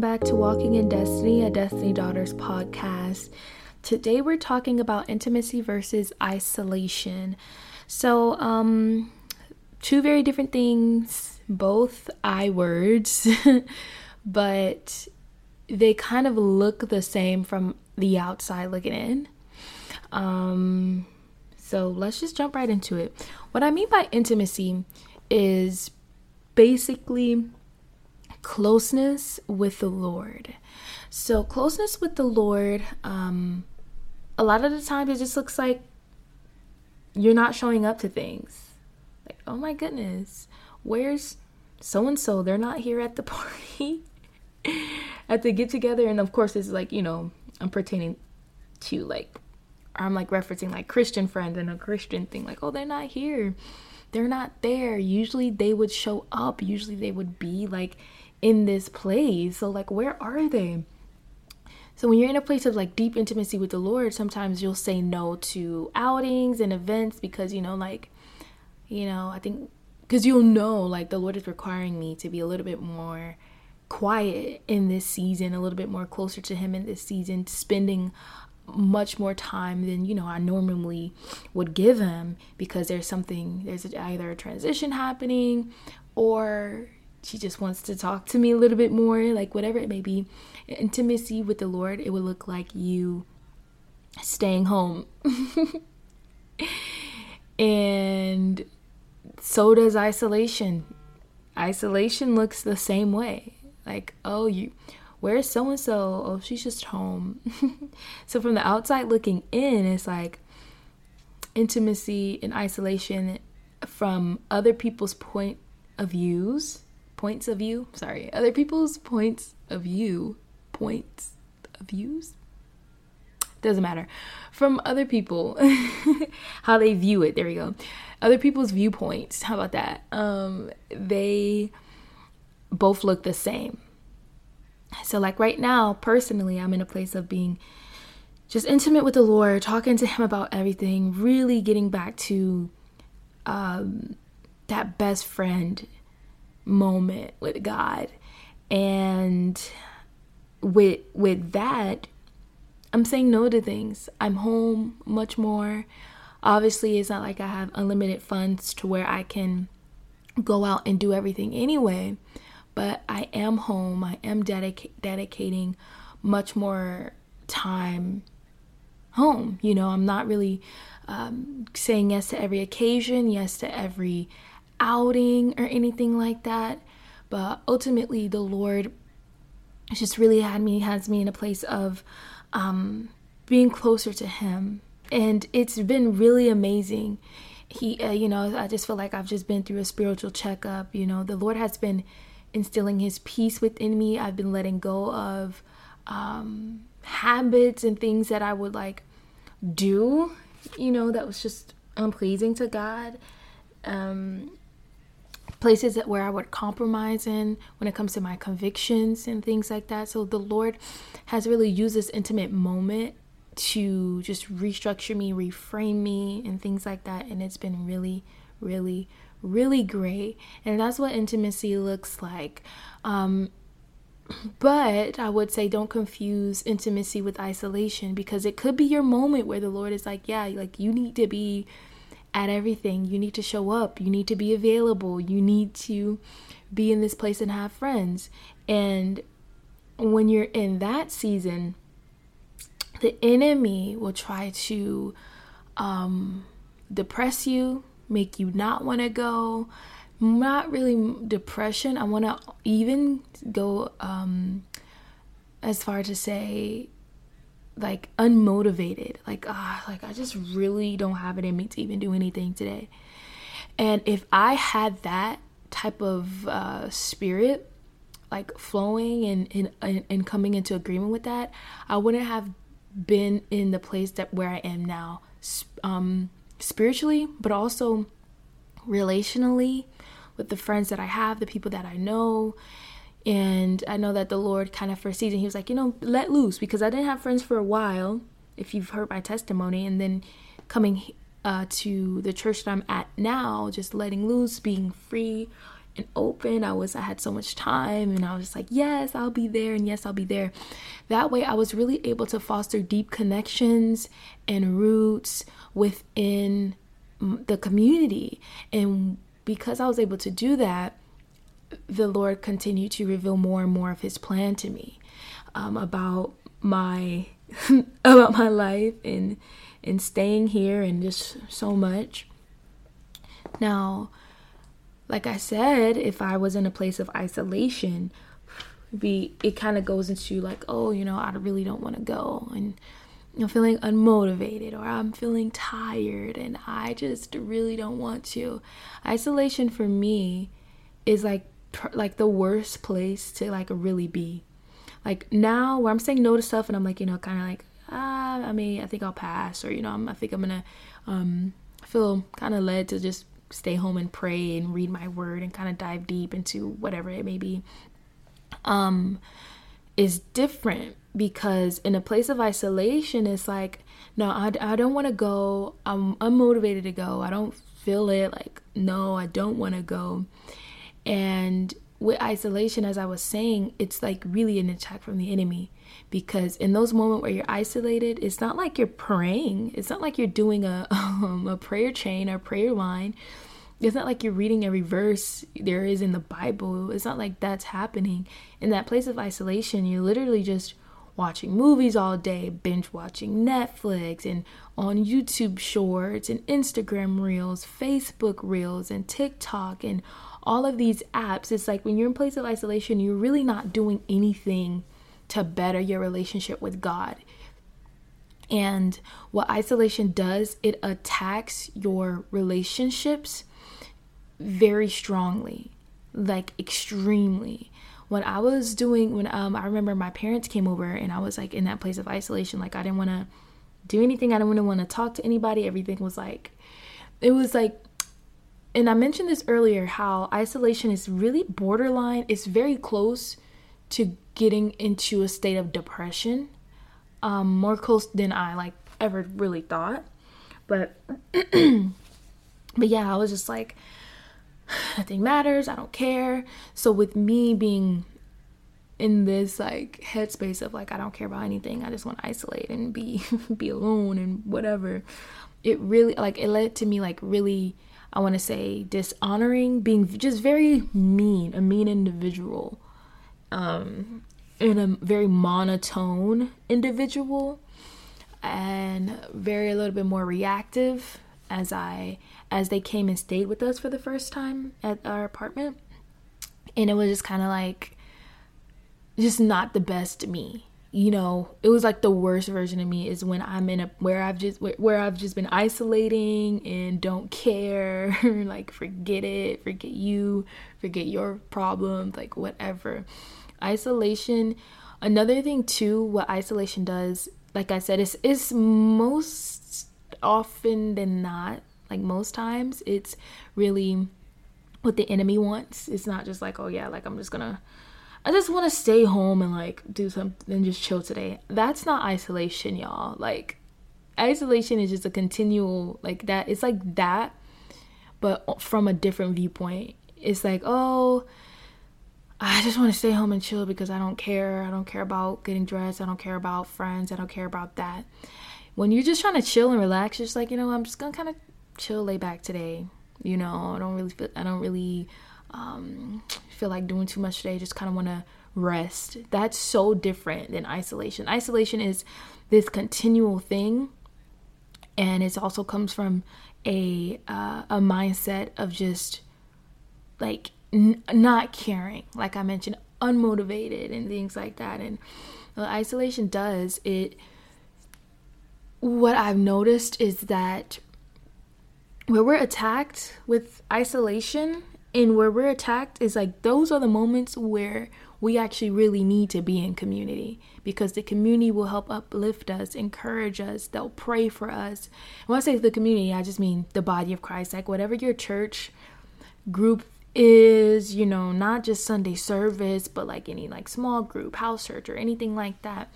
welcome back to Walking in Destiny, a Destiny Daughters podcast. Today we're talking about intimacy versus isolation. So, um, two very different things, both I words, but they kind of look the same from the outside looking in. Um, so let's just jump right into it. What I mean by intimacy is basically closeness with the Lord. So, closeness with the Lord, um, a lot of the times it just looks like you're not showing up to things. Like, oh my goodness, where's so and so? They're not here at the party, at the get together. And of course, it's like, you know, I'm pertaining to like, I'm like referencing like Christian friends and a Christian thing, like, oh, they're not here. They're not there. Usually they would show up. Usually they would be like in this place. So, like, where are they? So, when you're in a place of like deep intimacy with the Lord, sometimes you'll say no to outings and events because, you know, like, you know, I think because you'll know like the Lord is requiring me to be a little bit more quiet in this season, a little bit more closer to Him in this season, spending much more time than you know I normally would give him because there's something there's either a transition happening or she just wants to talk to me a little bit more, like whatever it may be. Intimacy with the Lord, it would look like you staying home. and so does isolation. Isolation looks the same way. Like, oh, you where's so and so? Oh, she's just home. so from the outside looking in, it's like intimacy and isolation from other people's point of views points of view. Sorry, other people's points of view. Points of views? Doesn't matter. From other people, how they view it. There we go. Other people's viewpoints. How about that? Um, they both look the same. So, like right now, personally, I'm in a place of being just intimate with the Lord, talking to Him about everything, really getting back to um, that best friend moment with God. And with with that, I'm saying no to things. I'm home much more. Obviously, it's not like I have unlimited funds to where I can go out and do everything anyway, but I am home. I am dedica- dedicating much more time home. You know, I'm not really um, saying yes to every occasion, yes to every outing or anything like that. But ultimately, the Lord just really had me, has me in a place of um, being closer to Him. And it's been really amazing. He, uh, you know, I just feel like I've just been through a spiritual checkup. You know, the Lord has been instilling His peace within me. I've been letting go of um, habits and things that I would like do, you know, that was just unpleasing to God. Um, places that where I would compromise in when it comes to my convictions and things like that. So the Lord has really used this intimate moment to just restructure me, reframe me, and things like that. And it's been really, really, really great. And that's what intimacy looks like. Um, but I would say don't confuse intimacy with isolation because it could be your moment where the Lord is like, yeah, like you need to be at everything. You need to show up. You need to be available. You need to be in this place and have friends. And when you're in that season, the enemy will try to um, depress you, make you not want to go. Not really depression. I want to even go um, as far to say like unmotivated. Like ah like i just really don't have it in me to even do anything today. And if i had that type of uh, spirit like flowing and, and and coming into agreement with that i wouldn't have been in the place that where i am now. Um spiritually but also relationally with the friends that i have the people that i know and I know that the Lord kind of for a season, He was like, you know, let loose because I didn't have friends for a while, if you've heard my testimony. And then coming uh, to the church that I'm at now, just letting loose, being free and open. I was I had so much time and I was just like, "Yes, I'll be there." And yes, I'll be there. That way I was really able to foster deep connections and roots within the community. And because I was able to do that, the Lord continued to reveal more and more of his plan to me um, about my about my life and and staying here and just so much. Now, like I said, if I was in a place of isolation, be it kind of goes into like, oh, you know, I really don't want to go and I'm feeling unmotivated or I'm feeling tired and I just really don't want to. Isolation for me is like like the worst place to like really be. Like now where I'm saying no to stuff and I'm like, you know, kind of like ah, I mean, I think I'll pass, or you know, I'm, I think I'm gonna um, feel kind of led to just stay home and pray and read my word and kind of dive deep into whatever it may be. Um, is different because in a place of isolation, it's like, no, I, I don't want to go. I'm unmotivated to go. I don't feel it. Like, no, I don't want to go. And with isolation, as I was saying, it's like really an attack from the enemy because in those moments where you're isolated, it's not like you're praying. It's not like you're doing a um, a prayer chain or prayer line. It's not like you're reading every verse there is in the Bible. It's not like that's happening. In that place of isolation, you're literally just watching movies all day, binge watching Netflix and on YouTube shorts and Instagram reels, Facebook reels and TikTok and all of these apps. It's like when you're in place of isolation, you're really not doing anything to better your relationship with God. And what isolation does, it attacks your relationships very strongly, like extremely. When I was doing, when um, I remember my parents came over and I was like in that place of isolation, like I didn't want to do anything, I didn't want to talk to anybody. Everything was like, it was like, and I mentioned this earlier how isolation is really borderline, it's very close to getting into a state of depression um, more close than I like ever really thought. But but yeah, I was just like nothing matters, I don't care. So with me being in this like headspace of like I don't care about anything, I just want to isolate and be be alone and whatever. It really like it led to me like really I want to say dishonoring, being just very mean, a mean individual um, in a very monotone individual and very a little bit more reactive as I as they came and stayed with us for the first time at our apartment. And it was just kind of like just not the best me. You know, it was like the worst version of me is when I'm in a where I've just where I've just been isolating and don't care, like forget it, forget you, forget your problems, like whatever. Isolation another thing too what isolation does like i said is is most often than not like most times it's really what the enemy wants. It's not just like oh yeah like i'm just gonna i just want to stay home and like do something and just chill today that's not isolation y'all like isolation is just a continual like that it's like that but from a different viewpoint it's like oh I just want to stay home and chill because I don't care. I don't care about getting dressed. I don't care about friends. I don't care about that. When you're just trying to chill and relax, just like, you know, I'm just going to kind of chill, lay back today. You know, I don't really feel, I don't really um, feel like doing too much today. Just kind of want to rest. That's so different than isolation. Isolation is this continual thing. And it also comes from a uh, a mindset of just like n- not caring, like I mentioned, unmotivated and things like that. And what isolation does it. What I've noticed is that where we're attacked with isolation and where we're attacked is like those are the moments where we actually really need to be in community because the community will help uplift us, encourage us, they'll pray for us. when I say the community, I just mean the body of Christ, like whatever your church group is, you know, not just Sunday service, but like any like small group, house church, or anything like that.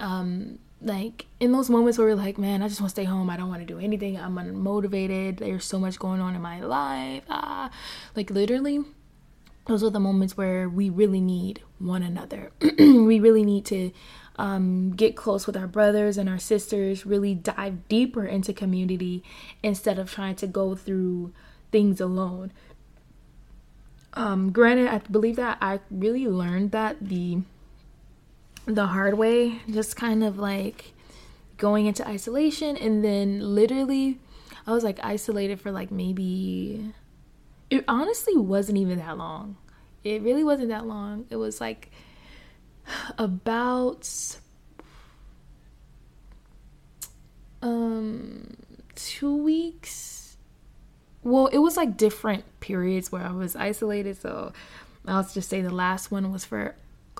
Um, like in those moments where we're like, man, I just want to stay home. I don't want to do anything. I'm unmotivated. There's so much going on in my life. Ah, like literally, those are the moments where we really need one another. we really need to um, get close with our brothers and our sisters, really dive deeper into community instead of trying to go through things alone. Um, granted, I believe that I really learned that the the hard way, just kind of like going into isolation, and then literally, I was like isolated for like maybe it honestly wasn't even that long. It really wasn't that long. It was like about um 2 weeks. Well, it was like different periods where I was isolated, so I'll just say the last one was for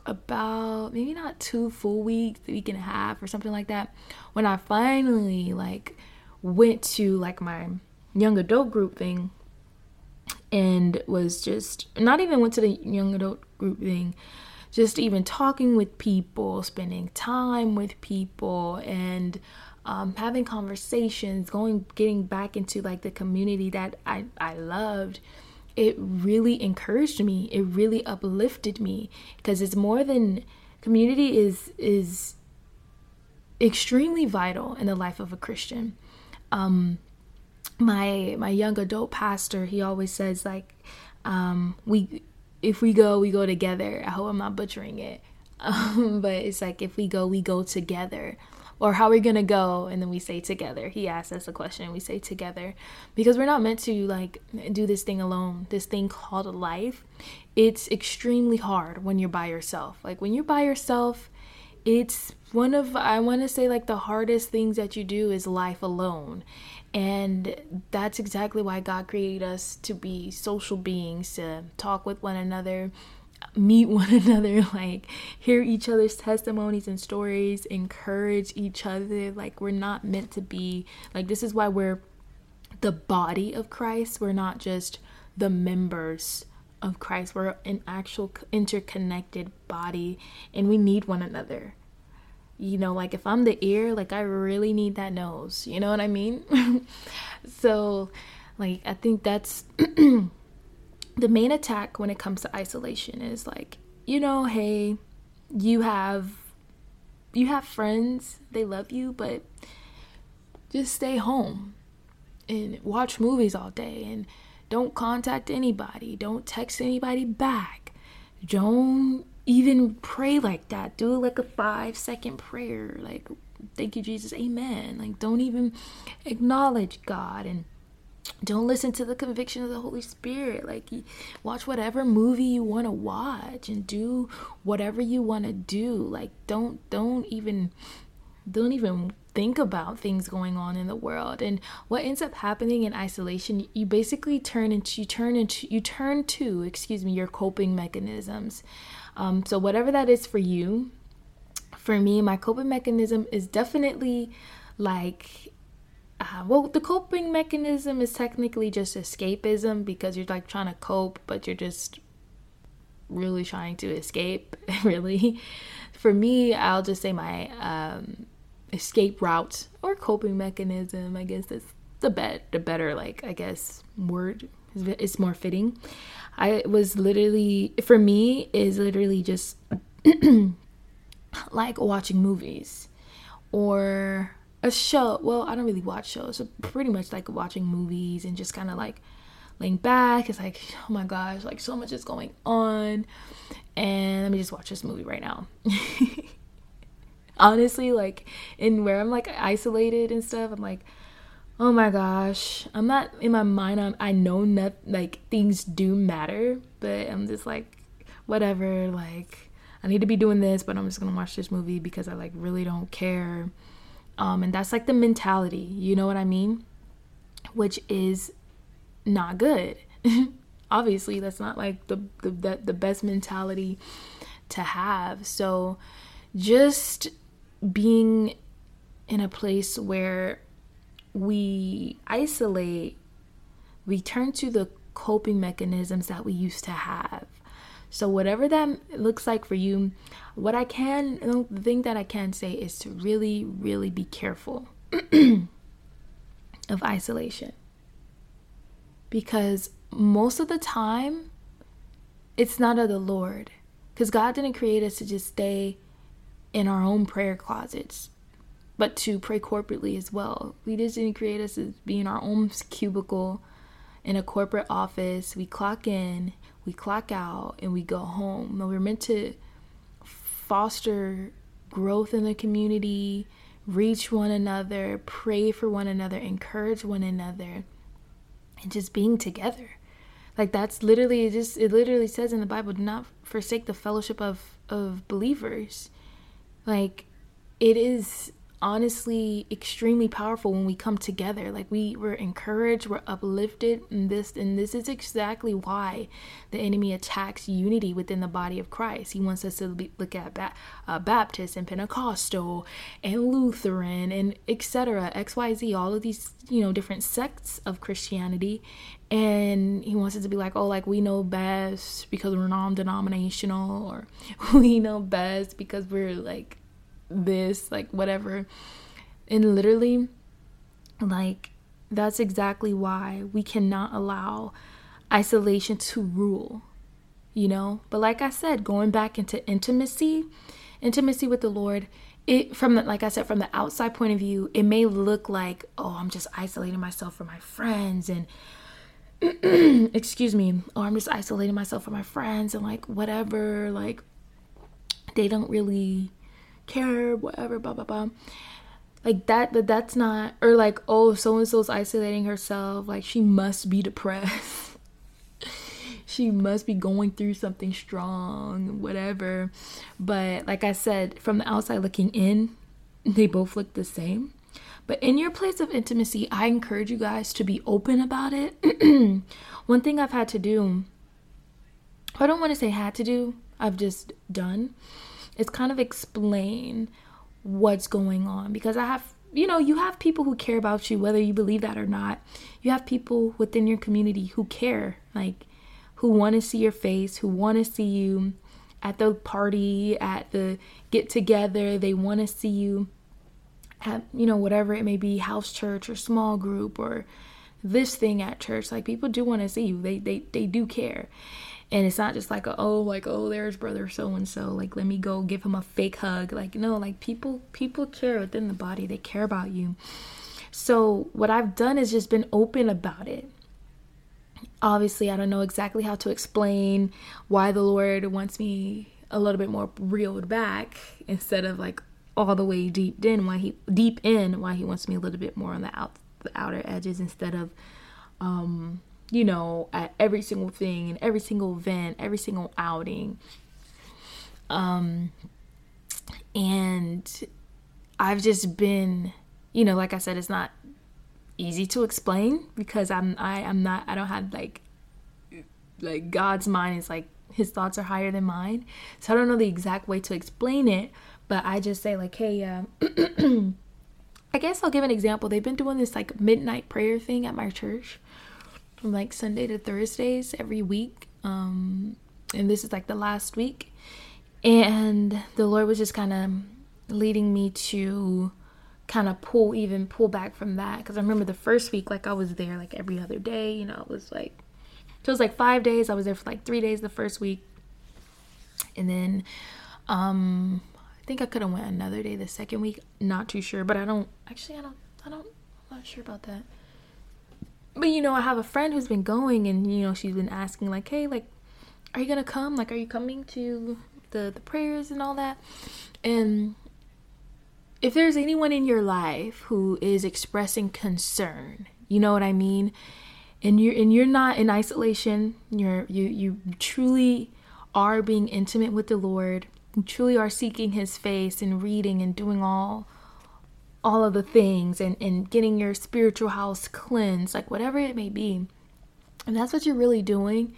about maybe not two full weeks, week and a half or something like that. When I finally like went to like my young adult group thing and was just not even went to the young adult group thing just even talking with people spending time with people and um, having conversations going getting back into like the community that i i loved it really encouraged me. It really uplifted me because it's more than community is is extremely vital in the life of a christian. Um my my young adult pastor he always says like um we if we go we go together. I hope i'm not butchering it. Um, but it's like if we go we go together or how are we gonna go? And then we say together. He asks us a question and we say together. Because we're not meant to like do this thing alone this thing called life. It's extremely hard when you're by yourself. Like when you're by yourself it's one of i want to say like the hardest things that you do is life alone. And that's exactly why God created us to be social beings, to talk with one another, meet one another, like hear each other's testimonies and stories, encourage each other. Like, we're not meant to be, like, this is why we're the body of Christ. We're not just the members of Christ, we're an actual interconnected body, and we need one another you know like if i'm the ear like i really need that nose you know what i mean so like i think that's the main attack when it comes to isolation is like you know hey you have you have friends they love you but just stay home and watch movies all day and don't contact anybody don't text anybody back don't even pray like that. Do like a five second prayer. Like, thank you, Jesus. Amen. Like, don't even acknowledge God and don't listen to the conviction of the Holy Spirit. Like, watch whatever movie you want to watch and do whatever you want to do. Like, don't, don't even, don't even think about things going on in the world and what ends up happening in isolation you basically turn into you turn into you turn to excuse me your coping mechanisms um, so, whatever that is for you, for me, my coping mechanism is definitely like, uh, well, the coping mechanism is technically just escapism because you're like trying to cope, but you're just really trying to escape, really. For me, I'll just say my um, escape route or coping mechanism, I guess that's the bet the better like I guess word it's more fitting. I was literally for me is literally just like watching movies or a show. Well, I don't really watch shows, so pretty much like watching movies and just kind of like laying back. It's like, oh my gosh, like so much is going on. And let me just watch this movie right now. Honestly, like in where I'm like isolated and stuff, I'm like, oh my gosh i'm not in my mind I'm, i know not like things do matter but i'm just like whatever like i need to be doing this but i'm just gonna watch this movie because i like really don't care um and that's like the mentality you know what i mean? Which is not good. Obviously that's not like the, the the best mentality to have. So just being in a place where we isolate, we turn to the coping mechanisms that we used to have. So, whatever that looks like for you, what I can, the thing that I can say is to really, really be careful of isolation. Because most of the time, it's not of the Lord. Because God didn't create us to just stay in our own prayer closets, but to pray corporately as well. We didn't create us to be in our own cubicle in a corporate office. We clock in, we clock out, and we go home. No, we're meant to foster growth in the community, reach one another, pray for one another, encourage one another, and just being together. Like that's literally it just it literally says in the Bible, do not forsake the fellowship of of believers. Like it is honestly extremely powerful when we come together. Like we were encouraged we're uplifted and this and this is exactly why the enemy attacks unity within the body of christ. He wants us to be, look at ba- uh, baptist and pentecostal and lutheran and etc xyz all of these you know different sects of christianity. And he wants it to be like oh like we know best because we're non-denominational or we know best because we're like this, like whatever. And literally, like, that's exactly why we cannot allow isolation to rule, you know? But like I said, going back into intimacy, intimacy with the Lord, it from the, like I said, from the outside point of view, it may look like, oh, I'm just isolating myself from my friends and excuse me, or I'm just isolating myself from my friends and like whatever, like they don't really care, whatever, blah blah blah. Like that, but that's not, or like, oh, so and so's isolating herself, like she must be depressed. she must be going through something strong, whatever. But like I said, from the outside looking in, they both look the same. But in your place of intimacy, I encourage you guys to be open about it. One thing I've had to do, I don't want to say had to do, I've just done, it's kind of explain what's going on because I have you know, you have people who care about you whether you believe that or not. You have people within your community who care, like who want to see your face, who want to see you at the party, at the get together. They want to see you at, you know, whatever it may be, house church or small group or this thing at church. Like people do want to see you. They they they do care and it's not just like a, oh like oh there's brother so and so like let me go give him a fake hug. Like no like people people care within the body. They care about you. So what i've done is just been open about it. Obviously i don't know exactly how to explain why the lord wants me a little bit more reeled back instead of like all the way deep in why he deep in why he wants me a little bit more on the out the outer edges instead of um you know, at every single thing and every single event, every single outing. Um, and I've just been, you know, like I said, it's not easy to explain because I'm I am not I don't have like like God's mind is like his thoughts are higher than mine. So I don't know the exact way to explain it, but I just say like, hey, uh, I guess I'll give an example. They've been doing this like midnight prayer thing at my church from like Sunday to Thursdays every week. Um, and this is like the last week. And the Lord was just kind of leading me to kind of pull even pull back from that because I remember the first week like I was there like every other day you know it was like so it was like five days I was there for like three days the first week and then um I think I could have went another day the second week not too sure but I don't actually I don't I don't I'm not sure about that but you know, I have a friend who's been going and you know, she's been asking like, "Hey, like are you to come? Like are you coming to the the prayers and all that?" And if there's anyone in your life who is expressing concern, you know what I mean? And you're and you're not in isolation. You're you you truly are being intimate with the Lord. You truly are seeking his face and reading and doing all all of the things and, and getting your spiritual house cleansed, like whatever it may be, and that's what you're really doing,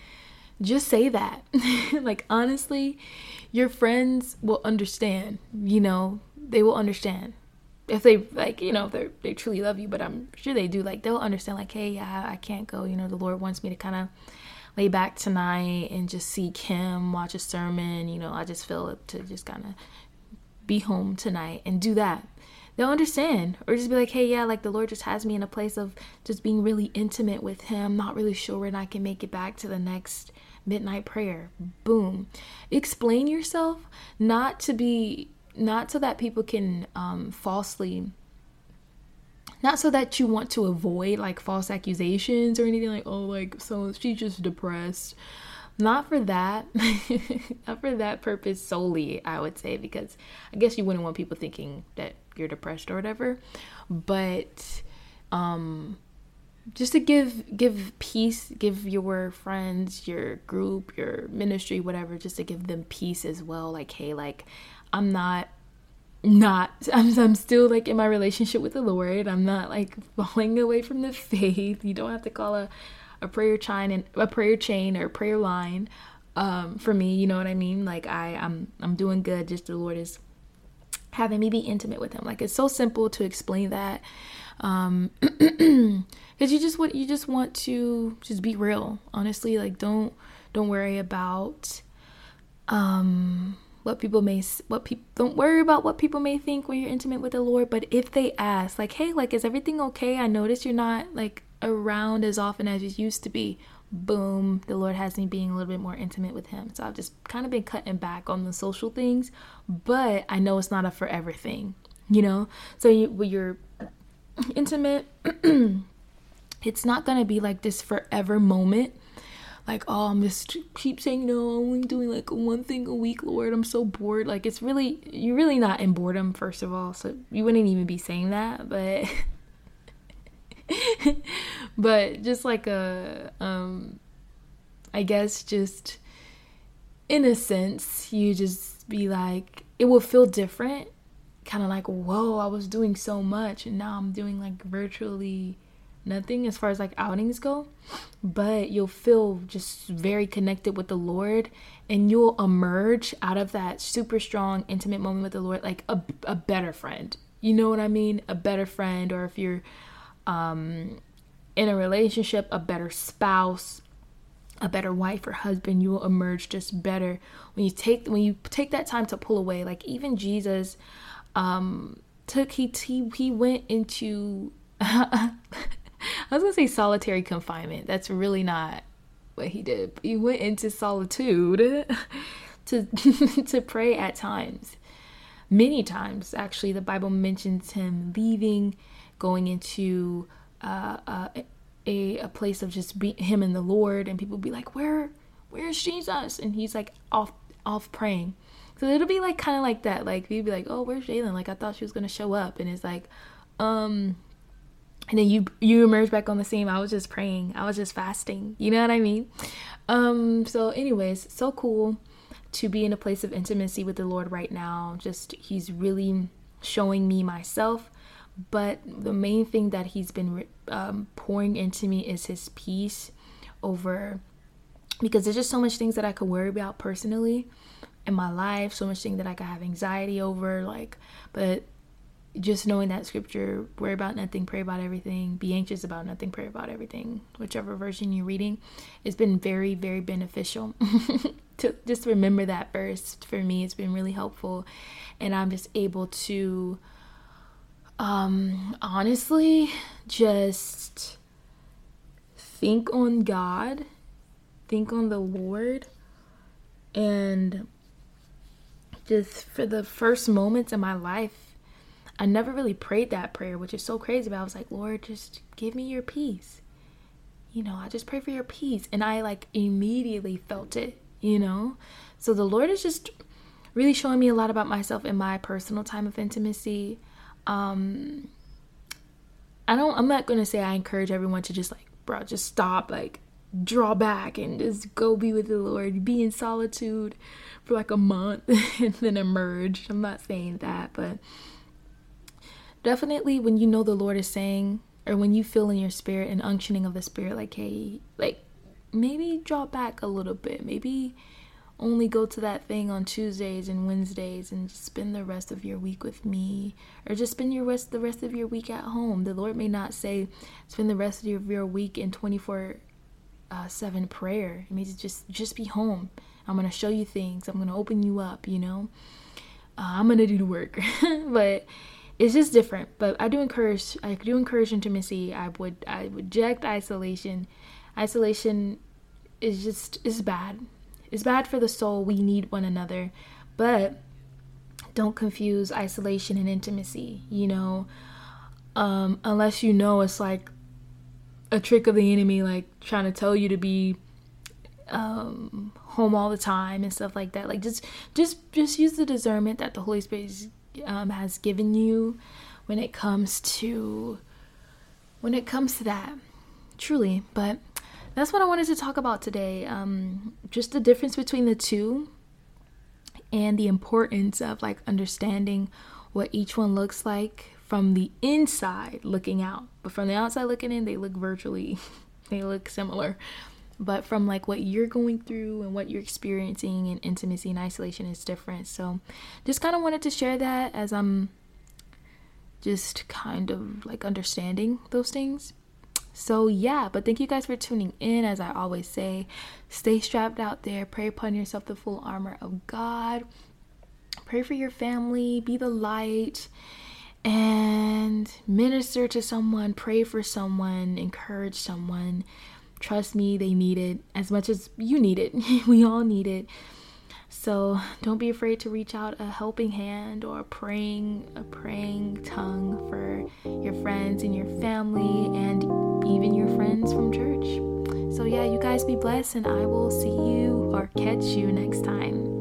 just say that. like, honestly, your friends will understand, you know, they will understand. If they like, you know, if they they truly love you, but I'm sure they do. Like, they'll understand. Like, hey, I, I can't go. You know, the Lord wants me to kind of lay back tonight and just seek Him, watch a sermon. You know, I just feel to just kind of be home tonight and do that they'll understand or just be like hey yeah like the lord just has me in a place of just being really intimate with him not really sure when i can make it back to the next midnight prayer. Boom. Explain yourself not to be not so that people can um, falsely not so that you want to avoid like false accusations or anything like oh like so she's just depressed not for that not for that purpose solely i would say because i guess you wouldn't want people thinking that you're depressed or whatever. But um just to give give peace give your friends your group your ministry whatever just to give them peace as well. Like hey like i'm not not I'm, I'm still like in my relationship with the lord. I'm not like falling away from the faith. You don't have to call a, a prayer chain and a prayer chain or a prayer line um for me. You know what i mean? Like i i'm i'm doing good. Just the lord is having me be intimate with him. Like it's so simple to explain that um because you just want you just want to just be real. Honestly like don't don't worry about um what people may what people don't worry about what people may think when you're intimate with the lord. But if they ask like hey like is everything okay? I notice you're not like around as often as you used to be boom the lord has me being a little bit more intimate with him. So i've just kind of been cutting back on the social things but i know it's not a forever thing you know? So you, when you're intimate it's not going to be like this forever moment. Like oh i'm just keep saying no i'm only doing like one thing a week lord. I'm so bored. Like it's really you're really not in boredom first of all. So you wouldn't even be saying that but but just like a um i guess just in a sense you just be like it will feel different kind of like whoa i was doing so much and now i'm doing like virtually nothing as far as like outings go, but you'll feel just very connected with the Lord and you'll emerge out of that super strong, intimate moment with the Lord like a, a better friend. You know what I mean? A better friend, or if you're um, in a relationship, a better spouse, a better wife or husband you will emerge just better when you take when you take that time to pull away like even jesus um took he he, he went into I was gonna say solitary confinement. That's really not what he did. He went into solitude to to pray at times. Many times, actually, the Bible mentions him leaving, going into uh, uh, a a place of just be, him and the Lord, and people be like, "Where, where's Jesus?" And he's like off off praying. So it'll be like kind of like that. Like you'd be like, "Oh, where's Jalen?" Like I thought she was gonna show up, and it's like, um, and then you you emerge back on the scene i was just praying i was just fasting you know what i mean um so anyways so cool to be in a place of intimacy with the lord right now just he's really showing me myself but the main thing that he's been um, pouring into me is his peace over because there's just so much things that i could worry about personally in my life so much things that i could have anxiety over like but just knowing that scripture, worry about nothing, pray about everything, be anxious about nothing, pray about everything, whichever version you're reading, it's been very, very beneficial to just remember that verse. For me, it's been really helpful. And I'm just able to um honestly just think on God, think on the Lord, and just for the first moments in my life I never really prayed that prayer, which is so crazy. But I was like, Lord, just give me your peace. You know, I just pray for your peace. And I like immediately felt it, you know? So the Lord is just really showing me a lot about myself in my personal time of intimacy. Um, I don't, I'm not to say I encourage everyone to just like, bro, just stop, like, draw back and just go be with the Lord, be in solitude for like a month and then emerge. I'm not saying that, but definitely when you know the Lord is saying, or when you feel in your spirit an unctioning of the spirit, like, hey, like maybe drop back a little bit. Maybe only go to that thing on Tuesdays and Wednesdays and spend the rest of your week with me or just spend your rest the rest of your week at home. The Lord may not say spend the rest of your, week in 24 uh, 7 prayer. It means just just be home. I'm going to show you things. I'm going to open you up, you know. Uh, I'm going to do the work. but it's just different. But I do encourage I do encourage intimacy. I would I reject isolation. Isolation is just is bad. It's bad for the soul. We need one another. But don't confuse isolation and intimacy, you know. Um, unless you know it's like a trick of the enemy, like trying to tell you to be um, home all the time and stuff like that. Like just, just, just use the discernment that the Holy Spirit um, has given you when it comes to when it comes to that. Truly, but that's what I wanted to talk about today. Um, just the difference between the two and the importance of like understanding what each one looks like from the inside looking out. But from the outside looking in, they look virtually, they look similar. But from like what you're going through and what you're experiencing in intimacy and isolation is different. So just kind of wanted to share that as I'm just kind of like understanding those things. So, yeah, but thank you guys for tuning in. As I always say, stay strapped out there, pray upon yourself the full armor of God, pray for your family, be the light, and minister to someone, pray for someone, encourage someone. Trust me, they need it as much as you need it. we all need it. So don't be afraid to reach out a helping hand or a praying a praying tongue for your friends and your family and even your friends from church. So yeah, you guys be blessed and I will see you or catch you next time.